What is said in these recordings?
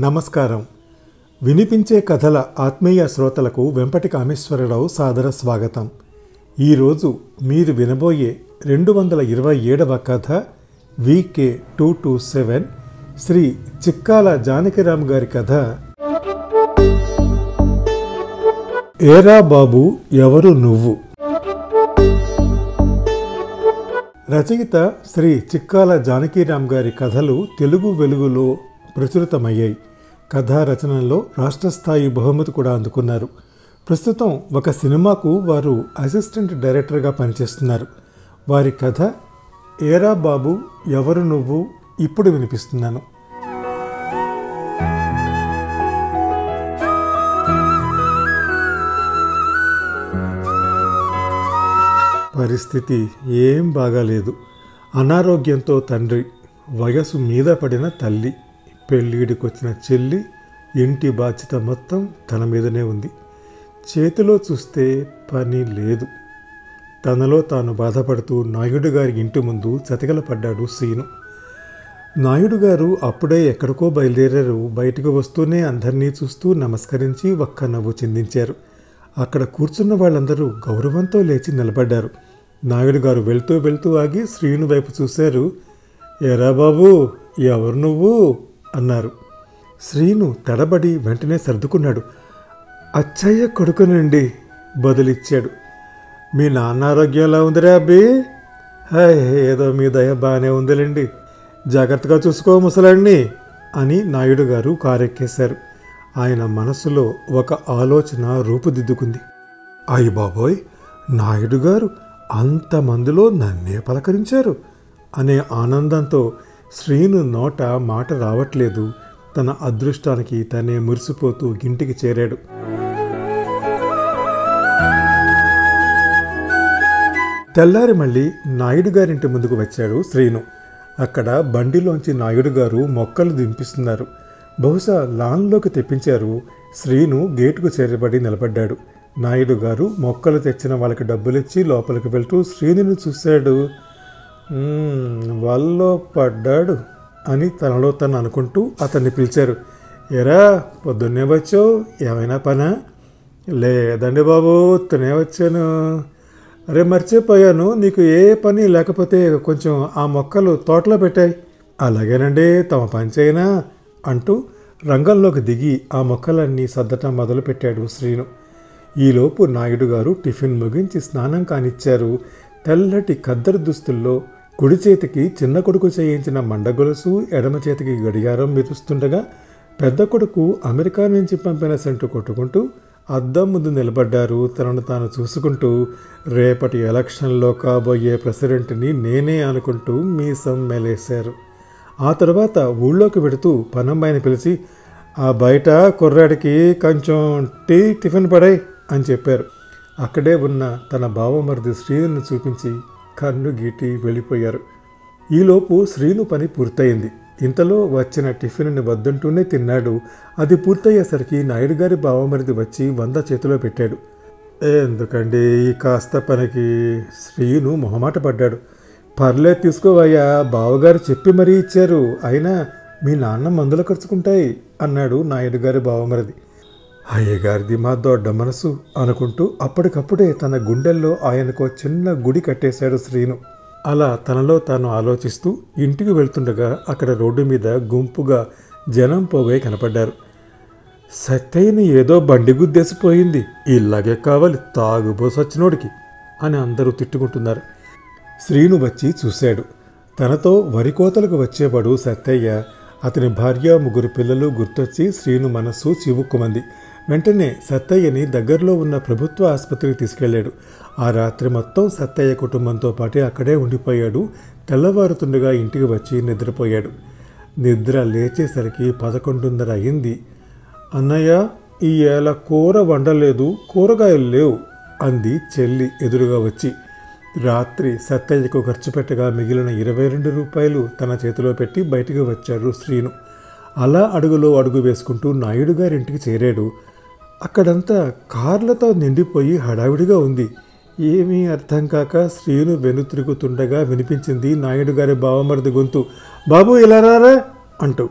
నమస్కారం. వినిపించే కథల ఆత్మీయ శ్రోతలకు వెంపటి కామేశ్వరరావు సాదర స్వాగతం. ఈరోజు మీరు వినబోయే రెండు వందల ఇరవై ఏడవ కథ VK two two seven Shri Chikkala Janakiram గారి కథ. ఏరా బాబు ఎవరు నువ్వు? రచయిత శ్రీ చిక్కాల జానకీరామ్ గారి కథలు తెలుగు వెలుగులో ప్రచురితమయ్యాయి. కథా రచనలో రాష్ట్ర స్థాయి బహుమతి కూడా అందుకున్నారు. ప్రస్తుతం ఒక సినిమాకు వారు అసిస్టెంట్ డైరెక్టర్గా పనిచేస్తున్నారు. వారి కథ ఏరా బాబు ఎవరు నువ్వు? ఇప్పుడు వినిపిస్తున్నాను. పరిస్థితి ఏం బాగాలేదు. అనారోగ్యంతో తండ్రి వయసు మీద పడిన తల్లి. పెళ్ళిడికి వచ్చిన చెల్లి ఇంటి బాధ్యత మొత్తం తన మీదనే ఉంది. చేతిలో చూస్తే పని లేదు. తనలో తాను బాధపడుతూ నాయుడు గారి ఇంటి ముందు చతికల పడ్డాడు సీను. నాయుడు గారు అప్పుడే ఎక్కడికో బయలుదేరారు. బయటకు వస్తూనే అందరినీ చూస్తూ నమస్కరించి ఒక్క నవ్వు చిందించారు. అక్కడ కూర్చున్న వాళ్ళందరూ గౌరవంతో లేచి నిలబడ్డారు. నాయుడు గారు వెళ్తూ వెళ్తూ ఆగి శ్రీను వైపు చూశారు. ఎరా బాబు ఎవరు నువ్వు? అన్నారు. శ్రీను తడబడి వెంటనే సర్దుకున్నాడు. అచ్చయ్య కొడుకునండి బదులిచ్చాడు. మీ నాన్న ఆరోగ్యం ఎలా ఉందిరా అబ్బి. హాయ్ ఏదో మీ దయ బాగానే ఉందిలేండి. జాగ్రత్తగా చూసుకో ముసలాడిని అని నాయుడు గారు కారెక్కేశారు. ఆయన మనసులో ఒక ఆలోచన రూపుదిద్దుకుంది. అయ్యి బాబోయ్ నాయుడు గారు అంతమందిలో నన్నే పలకరించారు అనే ఆనందంతో శ్రీను నోట మాట రావట్లేదు. తన అదృష్టానికి తనే మురిసిపోతూ ఇంటికి చేరాడు. తెల్లారి మళ్ళీ నాయుడు గారింటి ముందుకు వచ్చాడు శ్రీను. అక్కడ బండిలోంచి నాయుడు గారు మొక్కలు దింపిస్తున్నారు. బహుశా లాన్లోకి తెప్పించారు. శ్రీను గేటుకు చేరబడి నిలబడ్డాడు. నాయుడు గారు మొక్కలు తెచ్చిన వాళ్ళకి డబ్బులిచ్చి లోపలికి వెళ్తూ శ్రీనుని చూశాడు. "మ్మ్, పడ్డాడు అని తనలో తను అనుకుంటూ అతన్ని పిలిచారు. ఎరా పొద్దున్నే వచ్చావు ఏమైనా పనా? లేదండి బాబు తినే వచ్చాను. అరే మర్చిపోయాను నీకు ఏ పని లేకపోతే కొంచెం ఆ మొక్కలు తోటలో పెట్టాయి. అలాగేనండి తమ పని చేయనా? అంటూ రంగంలోకి దిగి ఆ మొక్కలన్నీ సర్దటం మొదలుపెట్టాడు శ్రీను. ఈలోపు నాయుడు గారు టిఫిన్ ముగించి స్నానం కానిచ్చారు. తెల్లటి ఖద్దరు దుస్తుల్లో కుడి చేతికి చిన్న కొడుకు చేయించిన మండగొలుసు ఎడమ చేతికి గడియారం మెరుస్తుండగా పెద్ద కొడుకు అమెరికా నుంచి పంపిన సెంటు కొట్టుకుంటూ అద్దం ముందు నిలబడ్డారు. తనను తాను చూసుకుంటూ రేపటి ఎలక్షన్లో కాబోయే ప్రెసిడెంట్ని నేనే అనుకుంటూ మీసం మెలేశారు. ఆ తర్వాత ఊళ్ళోకి వెడుతూ పనమ్మాయిని పిలిచి ఆ బయట కుర్రాడికి కొంచెం టీ టిఫిన్ పడాయి అని చెప్పారు. అక్కడే ఉన్న తన బావమరిది శ్రీను చూపించి కన్ను గీటి వెళ్ళిపోయారు. ఈలోపు శ్రీను పని పూర్తయింది. ఇంతలో వచ్చిన టిఫిన్ని వద్దంటూనే తిన్నాడు. అది పూర్తయ్యేసరికి నాయుడు గారి బావమరిది వచ్చి వంద చేతిలో పెట్టాడు. ఎందుకండి ఈ కాస్త పనికి? శ్రీను మొహమాట పడ్డాడు. పర్లేదు తీసుకోవయ్యా బావగారు చెప్పి మరీ ఇచ్చారు. అయినా మీ నాన్న మందులు ఖర్చుకుంటాయి అన్నాడు నాయుడు గారి బావమరిది. అయ్యగారిది మా దొడ్డ మనసు అనుకుంటూ అప్పటికప్పుడే తన గుండెల్లో ఆయనకు చిన్న గుడి కట్టేశాడు శ్రీను. అలా తనలో తాను ఆలోచిస్తూ ఇంటికి వెళ్తుండగా అక్కడ రోడ్డు మీద గుంపుగా జనం పోగై కనపడ్డారు. సత్యయ్యని ఏదో బండి గుద్దేసిపోయింది. ఇలాగే కావాలి తాగుబోసొచ్చినోడికి అని అందరూ తిట్టుకుంటున్నారు. శ్రీను వచ్చి చూశాడు. తనతో వరి కోతలకు వచ్చేవాడు సత్తయ్య అతని భార్య ముగ్గురు పిల్లలు గుర్తొచ్చి శ్రీను మనస్సు చివుక్కుమంది. వెంటనే సత్తయ్యని దగ్గరలో ఉన్న ప్రభుత్వ ఆసుపత్రికి తీసుకెళ్ళాడు. ఆ రాత్రి మొత్తం సత్తయ్య కుటుంబంతో పాటే అక్కడే ఉండిపోయాడు. తెల్లవారుతుండగా ఇంటికి వచ్చి నిద్రపోయాడు. నిద్ర లేచేసరికి పదకొండున్నర అయింది. అన్నయ్య ఈ ఏళ కూర వండలేదు కూరగాయలు లేవు అంది చెల్లి ఎదురుగా వచ్చి. రాత్రి సత్తయ్యకు ఖర్చు పెట్టగా మిగిలిన ఇరవై రెండు రూపాయలు తన చేతిలో పెట్టి బయటికి వచ్చాడు శ్రీను. అలా అడుగులో అడుగు వేసుకుంటూ నాయుడు గారింటికి చేరాడు. అక్కడంతా కార్లతో నిండిపోయి హడావిడిగా ఉంది. ఏమీ అర్థం కాక శ్రీను వెనుతిరుగుతుండగా వినిపించింది నాయుడు గారి బావమరిది గొంతు. బాబు ఇలా రారా? అంటూ.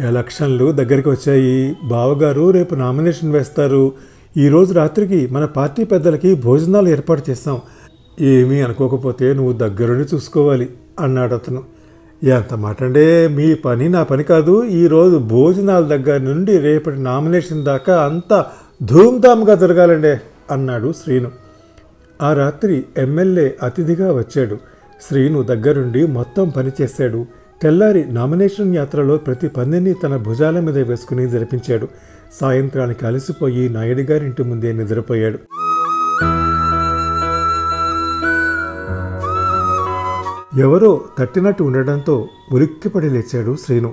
ఎలక్షన్లు దగ్గరికి వచ్చాయి. బావగారు రేపు నామినేషన్ వేస్తారు. ఈరోజు రాత్రికి మన పార్టీ పెద్దలకి భోజనాలు ఏర్పాటు చేస్తాం. ఏమీ అనుకోకపోతే నువ్వు దగ్గరుండి చూసుకోవాలి అన్నాడు అతను ఎంత మాట అంటే మీ పని నా పని కాదు ఈరోజు భోజనాల దగ్గర నుండి రేపటి నామినేషన్ దాకా అంతా ధూమ్ధామ్గా జరగాలండే అన్నాడు శ్రీను. ఆ రాత్రి ఎమ్మెల్యే అతిథిగా వచ్చాడు. శ్రీను దగ్గరుండి మొత్తం పనిచేశాడు తెల్లారి నామినేషన్ యాత్రలో ప్రతి పనిని తన భుజాల మీద వేసుకుని జరిపించాడు. సాయంత్రానికి అలసిపోయి నాయుడు గారింటి ముందే నిద్రపోయాడు. ఎవరో తట్టినట్టు ఉండడంతో ఉలిక్కిపడి లేచాడు శ్రీను.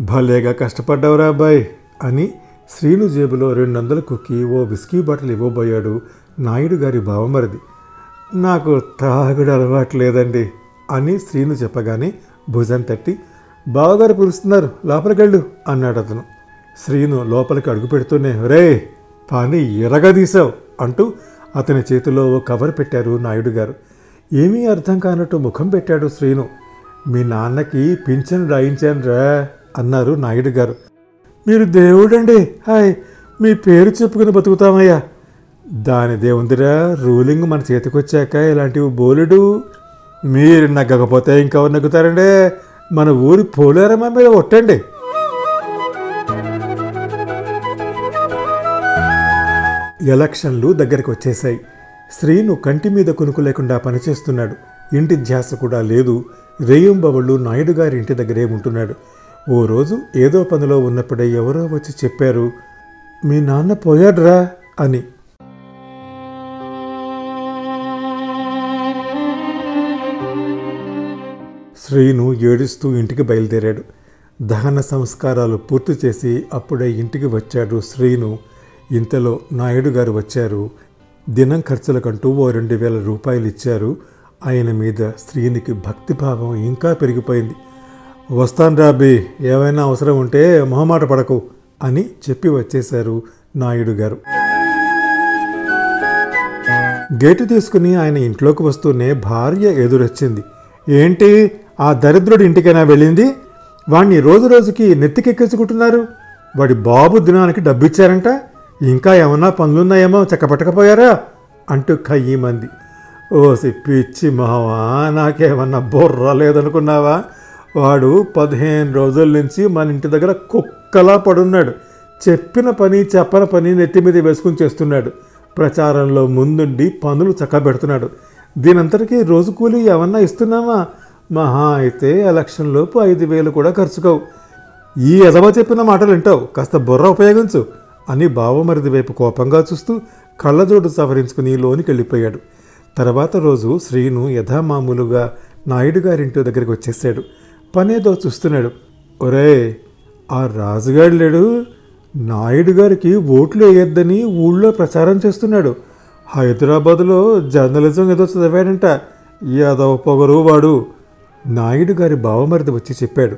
భలేగా కష్టపడ్డావురా అబ్బాయ్ అని శ్రీను జేబులో రెండు వందల కుక్కి ఓ బిస్కీ బాటిల్ ఇవ్వబోయాడు నాయుడు గారి బావమరిది నాకు తాగుడు అలవాటు లేదండి అని శ్రీను చెప్పగానే భుజం తట్టి బావగారు పిలుస్తున్నారు లోపలికెళ్ళు అన్నాడు అతను. శ్రీను లోపలికి అడుగు పెడుతూనే రే పని ఎరగదీశావు అంటూ అతని చేతిలో ఓ కవర్ పెట్టారు నాయుడు గారు. ఏమీ అర్థం కానట్టు ముఖం పెట్టాడు శ్రీను. మీ నాన్నకి పింఛన్ రాయించాను రా అన్నారు నాయుడు గారు. మీరు దేవుడండి. హాయ్ మీ పేరు చెప్పుకుని బతుకుతామయ్యా. దాని దేవుందిరా రూలింగ్ మన చేతికొచ్చాక ఇలాంటివి బోలెడు. మీరు నగ్గకపోతే ఇంకెవరు నగ్గుతారండి? మన ఊరి పోలేరమ్మ మీద ఒట్టండి. ఎలక్షన్లు దగ్గరికి వచ్చేసాయి శ్రీను కంటి మీద కొనుకు లేకుండా పనిచేస్తున్నాడు. ఇంటి ధ్యాస కూడా లేదు. రేయుంబవళ్ళు నాయుడు గారి ఇంటి దగ్గరే ఉంటున్నాడు. ఓ రోజు ఏదో పనిలో ఉన్నప్పుడే ఎవరో వచ్చి చెప్పారు మీ నాన్న పోయాడ్రా? అని. శ్రీను ఏడుస్తూ ఇంటికి బయలుదేరాడు. దహన సంస్కారాలు పూర్తి చేసి అప్పుడే ఇంటికి వచ్చాడు శ్రీను ఇంతలో నాయుడు గారు వచ్చారు. దినం ఖర్చులకంటూ ఓ రెండు వేల రూపాయలు ఇచ్చారు. ఆయన మీద స్త్రీనికి భక్తిభావం ఇంకా పెరిగిపోయింది. వస్తాను రాబీ ఏమైనా అవసరం ఉంటే మొహమాట పడకు అని చెప్పి వచ్చేశారు నాయుడు గారు. గేటు తీసుకుని ఆయన ఇంట్లోకి వస్తూనే భార్య ఎదురొచ్చింది. ఏంటి ఆ దరిద్రుడి ఇంటికైనా వెళ్ళింది? వాణ్ణి రోజు రోజుకి నెత్తికెక్కించుకుంటున్నారు వాడి బాబు దినానికి డబ్బిచ్చారంట? ఇంకా ఏమన్నా పనులున్నాయేమో చెక్కబెట్టకపోయారా అంటూ కయ్యమంది ఓసి పిచ్చి మహవా నాకేమన్నా బుర్ర లేదనుకున్నావా? వాడు పదిహేను రోజుల నుంచి మన ఇంటి దగ్గర కుక్కలా పడున్నాడు. చెప్పిన పని చెప్పని పని నెత్తి మీద వేసుకుని చేస్తున్నాడు. ప్రచారంలో ముందుండి పనులు చక్కబెడుతున్నాడు. దీనంతటికీ రోజు కూలి ఏమన్నా ఇస్తున్నామా మహా అయితే ఎలక్షన్ లోపు ఐదు వేలు కూడా ఖర్చుకోవు. ఈ ఎదవ చెప్పిన మాటలు వింటావు. కాస్త బుర్ర ఉపయోగించు. అని బావమరిది వైపు కోపంగా చూస్తూ కళ్ళజోడు సవరించుకుని లోనికి వెళ్ళిపోయాడు తర్వాత రోజు శ్రీను యథామామూలుగా నాయుడు గారింటి దగ్గరికి వచ్చేసాడు పనేదో చూస్తున్నాడు. ఒరే ఆ రాజుగాడు లేడు. నాయుడు గారికి ఓట్లు వేయొద్దని ఊళ్ళో ప్రచారం చేస్తున్నాడు. హైదరాబాదులో జర్నలిజం ఏదో చదివాడంట. యాదవ పొగరు వాడు. నాయుడు గారి బావమరిది వచ్చి చెప్పాడు.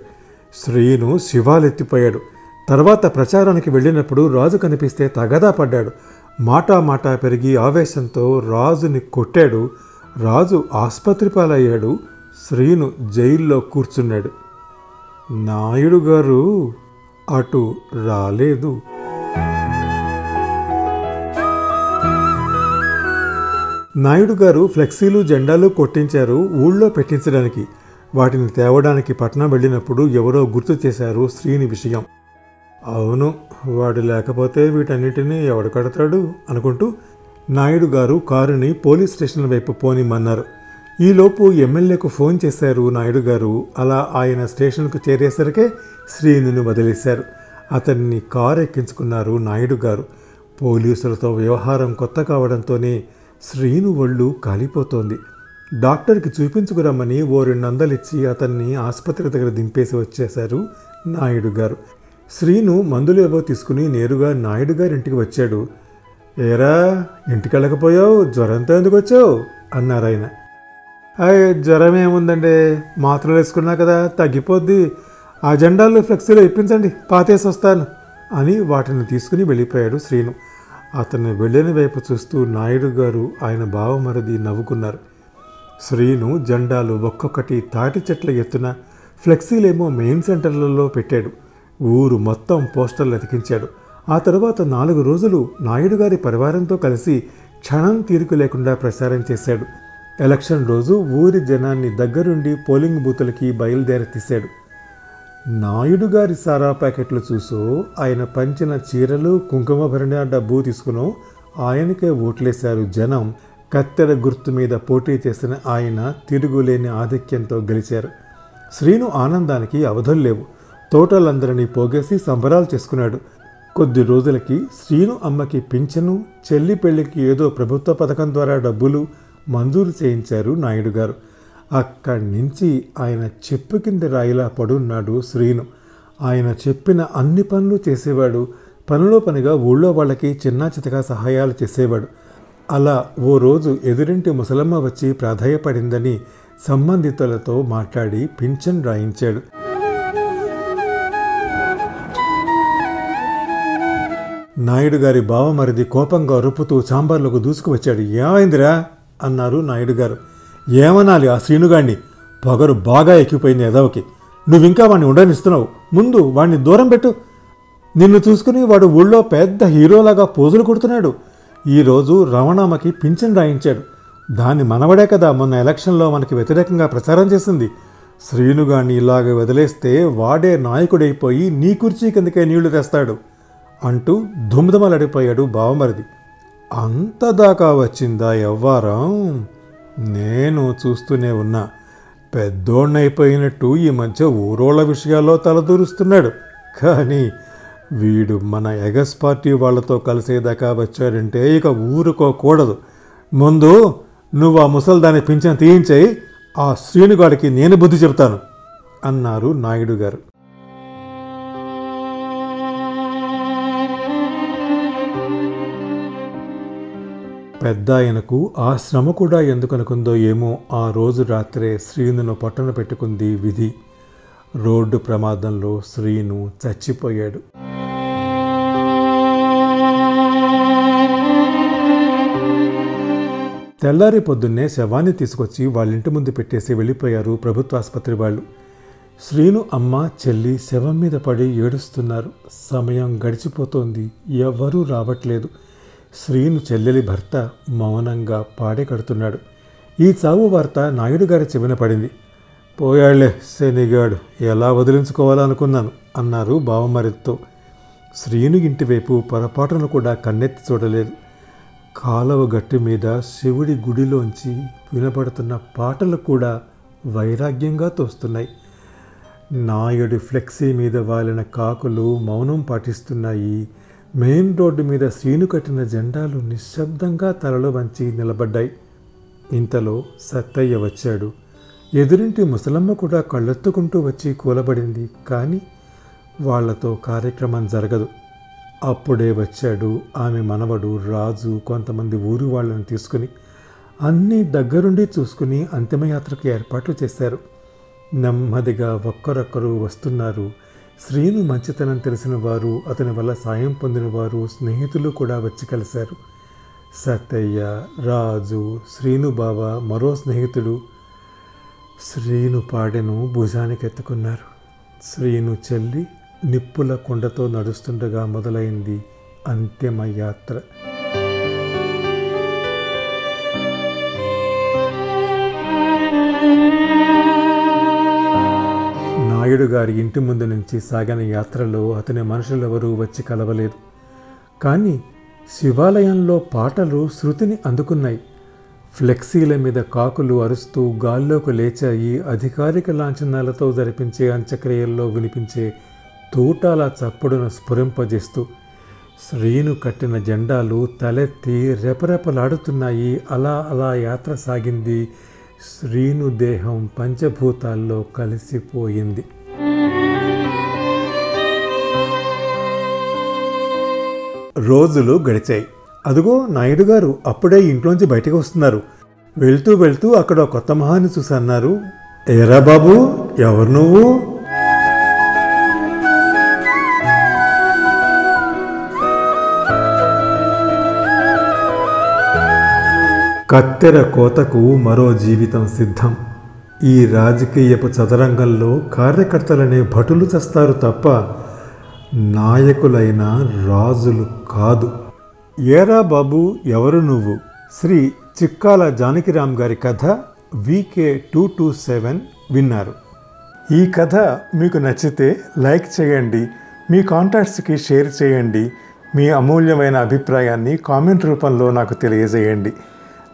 శ్రీను శివాలెత్తిపోయాడు. తర్వాత ప్రచారానికి వెళ్ళినప్పుడు రాజు కనిపిస్తే తగదా పడ్డాడు. మాటా మాటా పెరిగి ఆవేశంతో రాజుని కొట్టాడు. రాజు ఆసుపత్రి పాలయ్యాడు. శ్రీను జైల్లో కూర్చున్నాడు. నాయుడు గారు అటు రాలేదు. నాయుడు గారు ఫ్లెక్సీలు జెండాలు కొట్టించారు ఊళ్ళో పెట్టించడానికి. వాటిని తేవడానికి పట్నం వెళ్ళినప్పుడు ఎవరో గుర్తు చేశారు శ్రీని విషయం. అవును వాడు లేకపోతే వీటన్నిటినీ ఎవడు కడతాడు అనుకుంటూ నాయుడు గారు కారుని పోలీస్ స్టేషన్ వైపు పోనిమన్నారు ఈలోపు ఎమ్మెల్యేకు ఫోన్ చేశారు నాయుడు గారు. అలా ఆయన స్టేషన్కు చేరేసరికే శ్రీనుని వదిలేశారు. అతన్ని కారు ఎక్కించుకున్నారు నాయుడు గారు. పోలీసులతో వ్యవహారం కొత్త కావడంతోనే శ్రీను ఒళ్ళు కాలిపోతోంది. డాక్టర్కి చూపించుకురమ్మని ఓ రెండు వందలు ఇచ్చి అతన్ని ఆసుపత్రి దగ్గర దింపేసి వచ్చేశారు నాయుడు గారు. శ్రీను మందులు ఏవో తీసుకుని నేరుగా నాయుడు గారి ఇంటికి వచ్చాడు. ఏరా ఇంటికి వెళ్ళకపోయావు జ్వరంతో ఎందుకు వచ్చావు? అన్నారు ఆయన. అయ్య జ్వరం ఏముందండి మాత్రలు వేసుకున్నా కదా తగ్గిపోద్ది. ఆ జెండాలు ఫ్లెక్సీలో ఇప్పించండి పాతేసి వస్తాను అని వాటిని తీసుకుని వెళ్ళిపోయాడు శ్రీను. అతను వెళ్ళిన వైపు చూస్తూ నాయుడు గారు ఆయన బావమరది నవ్వుకున్నారు. శ్రీను జెండాలు ఒక్కొక్కటి తాటి చెట్ల ఎత్తున ఫ్లెక్సీలేమో మెయిన్ సెంటర్లలో పెట్టాడు. ఊరు మొత్తం పోస్టర్లు అతికించాడు ఆ తర్వాత నాలుగు రోజులు నాయుడు గారి పరివారంతో కలిసి క్షణం తీరిక లేకుండా ప్రచారం చేశాడు. ఎలక్షన్ రోజు ఊరి జనాన్ని దగ్గరుండి పోలింగ్ బూతులకి బయలుదేరి తీశాడు. నాయుడు గారి సారా ప్యాకెట్లు చూసో ఆయన పంచిన చీరలు కుంకుమ భరణ డబ్బు తీసుకునో ఆయనకే ఓట్లేశారు జనం. కత్తెర గుర్తు మీద పోటీ చేసిన ఆయన తిరుగులేని ఆధిక్యంతో గెలిచారు. శ్రీను ఆనందానికి అవధులు లేవు. తోటలందరినీ పోగేసి సంబరాలు చేసుకున్నాడు. కొద్ది రోజులకి శ్రీను అమ్మకి పింఛను చెల్లి పెళ్ళికి ఏదో ప్రభుత్వ పథకం ద్వారా డబ్బులు మంజూరు చేయించారు నాయుడు గారు. అక్కడి నుంచి ఆయన చెప్పు కింద రాయిలా పడున్నాడు శ్రీను. ఆయన చెప్పిన అన్ని పనులు చేసేవాడు. పనిలో పనిగా ఊళ్ళో వాళ్ళకి చిన్న చితగా సహాయాలు చేసేవాడు. అలా ఓ రోజు ఎదురింటి ముసలమ్మ వచ్చి ప్రాధాయపడిందని సంబంధితులతో మాట్లాడి పింఛన్ రాయించాడు. నాయుడు గారి బావమరిది కోపంగా రుప్పుతూ చాంబర్లకు దూసుకువచ్చాడు. ఏమైందిరా? అన్నారు నాయుడు గారు ఏమనాలి ఆ శ్రీనుగాణ్ణి? పొగరు బాగా ఎక్కిపోయింది ఎదవకి నువ్వింకా వాడిని ఉండనిస్తున్నావు. ముందు వాడిని దూరం పెట్టు. నిన్ను చూసుకుని వాడు ఊళ్ళో పెద్ద హీరోలాగా పోజులు కొడుతున్నాడు. ఈరోజు రమణమ్మకి పింఛన్ రాయించాడు. దాన్ని మనవడే కదా మొన్న ఎలక్షన్లో మనకి వ్యతిరేకంగా ప్రచారం చేసింది. శ్రీనుగాన్ని ఇలాగ వదిలేస్తే వాడే నాయకుడైపోయి నీ కుర్చీ కిందకే నీళ్ళు తెస్తాడు. అంటూ దుమ్దుమలడిపోయాడు బావమరిది. అంత దాకా వచ్చిందా ఎవ్వారం నేను చూస్తూనే ఉన్నా. పెద్దోణ్ణైపోయినట్టు ఈ మధ్య ఊరోళ్ళ విషయాల్లో తలదూరుస్తున్నాడు. కానీ వీడు మన ఎగస్ పార్టీ వాళ్ళతో కలిసేదాకా వచ్చాడంటే ఇక ఊరుకోకూడదు. ముందు నువ్వు ఆ ముసల్దాన్ని పింఛన తీయించేయి. ఆ శ్రీనుగాడికి నేను బుద్ధి చెబుతాను అన్నారు నాయుడు గారు పెద్ద ఆయనకు ఆ శ్రమ కూడా ఎందుకనుకుందో ఏమో ఆ రోజు రాత్రే శ్రీనును పట్టణ పెట్టుకుంది విధి. రోడ్డు ప్రమాదంలో శ్రీను చచ్చిపోయాడు. తెల్లారి పొద్దున్నే శవాన్ని తీసుకొచ్చి వాళ్ళింటి ముందు పెట్టేసి వెళ్ళిపోయారు ప్రభుత్వ ఆసుపత్రి వాళ్ళు. శ్రీను అమ్మ చెల్లి శవం మీద పడి ఏడుస్తున్నారు. సమయం గడిచిపోతోంది. ఎవరూ రావట్లేదు. శ్రీను చెల్లెలి భర్త మౌనంగా పాడే కడుతున్నాడు. ఈ చావు వార్త నాయుడు గారి చెవిన పడింది. పోయాళ్ళే శనిగాడు ఎలా వదిలించుకోవాలనుకున్నాను? అన్నారు బావమరితో. శ్రీను ఇంటివైపు పొరపాటును కూడా కన్నెత్తి చూడలేదు. కాలవ గట్టు మీద శివుడి గుడిలోంచి వినపడుతున్న పాటలు కూడా వైరాగ్యంగా తోస్తున్నాయి. నాయుడి ఫ్లెక్సీ మీద వాలిన కాకులు మౌనం పాటిస్తున్నాయి. మెయిన్ రోడ్డు మీద సీను కట్టిన జెండాలు నిశ్శబ్దంగా తలలో వంచి నిలబడ్డాయి. ఇంతలో సత్తయ్య వచ్చాడు. ఎదురింటి ముసలమ్మ కూడా కళ్ళెత్తుకుంటూ వచ్చి కూలబడింది. కానీ వాళ్ళతో కార్యక్రమం జరగదు. అప్పుడే వచ్చాడు ఆమె మనవడు రాజు కొంతమంది ఊరు వాళ్ళని తీసుకుని. అన్నీ దగ్గరుండి చూసుకుని అంతిమయాత్రకు ఏర్పాట్లు చేశారు. నెమ్మదిగా ఒక్కరొక్కరు వస్తున్నారు. శ్రీను మంచితనం తెలిసిన వారు అతని వల్ల సాయం పొందిన వారు స్నేహితులు కూడా వచ్చి కలిశారు. సత్తయ్య రాజు శ్రీను బావ మరో స్నేహితుడు శ్రీను పాడెను భుజానికి ఎత్తుకున్నారు. శ్రీను చెల్లి నిప్పుల కొండతో నడుస్తుండగా మొదలైంది అంతిమ యాత్ర. నాయుడు గారి ఇంటి ముందు నుంచి సాగిన యాత్రలో అతని మనుషులెవరూ వచ్చి కలవలేదు. కానీ శివాలయంలో పాటలు శృతిని అందుకున్నాయి. ఫ్లెక్సీల మీద కాకులు అరుస్తూ గాల్లోకి లేచాయి. అధికారిక లాంఛనాలతో జరిపించే అంత్యక్రియల్లో వినిపించే తూటాల చప్పుడును స్ఫురింపజేస్తూ శ్రీను కట్టిన జెండాలు తలెత్తి రెపరెపలాడుతున్నాయి. అలా అలా యాత్ర సాగింది. శ్రీను దేహం పంచభూతాల్లో కలిసిపోయింది. రోజులు గడిచాయి. అదుగో నాయుడు గారు అప్పుడే ఇంట్లోంచి బయటకు వస్తున్నారు. వెళ్తూ వెళ్తూ అక్కడ కొత్త మహాన్ని చూసన్నారు ఏరా బాబు ఎవరు నువ్వు? కత్తెర కోతకు మరో జీవితం సిద్ధం. ఈ రాజకీయపు చదరంగంలో కార్యకర్తలనే భటులు చస్తారు తప్ప నాయకులైన రాజులు కాదు. ఏరా బాబు ఎవరు నువ్వు? శ్రీ చిక్కాల జానకిరామ్ గారి కథ వికే టూ టూ సెవెన్ విన్నారు. ఈ కథ మీకు నచ్చితే లైక్ చేయండి మీ కాంటాక్ట్స్కి షేర్ చేయండి మీ అమూల్యమైన అభిప్రాయాన్ని కామెంట్ రూపంలో నాకు తెలియజేయండి.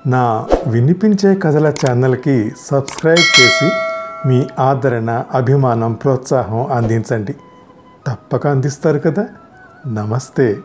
నా వినిపించే కథల ఛానల్కి సబ్స్క్రైబ్ చేసి మీ ఆదరణ అభిమానం ప్రోత్సాహం అందించండి. తప్పక అందిస్తారు కదా. నమస్తే.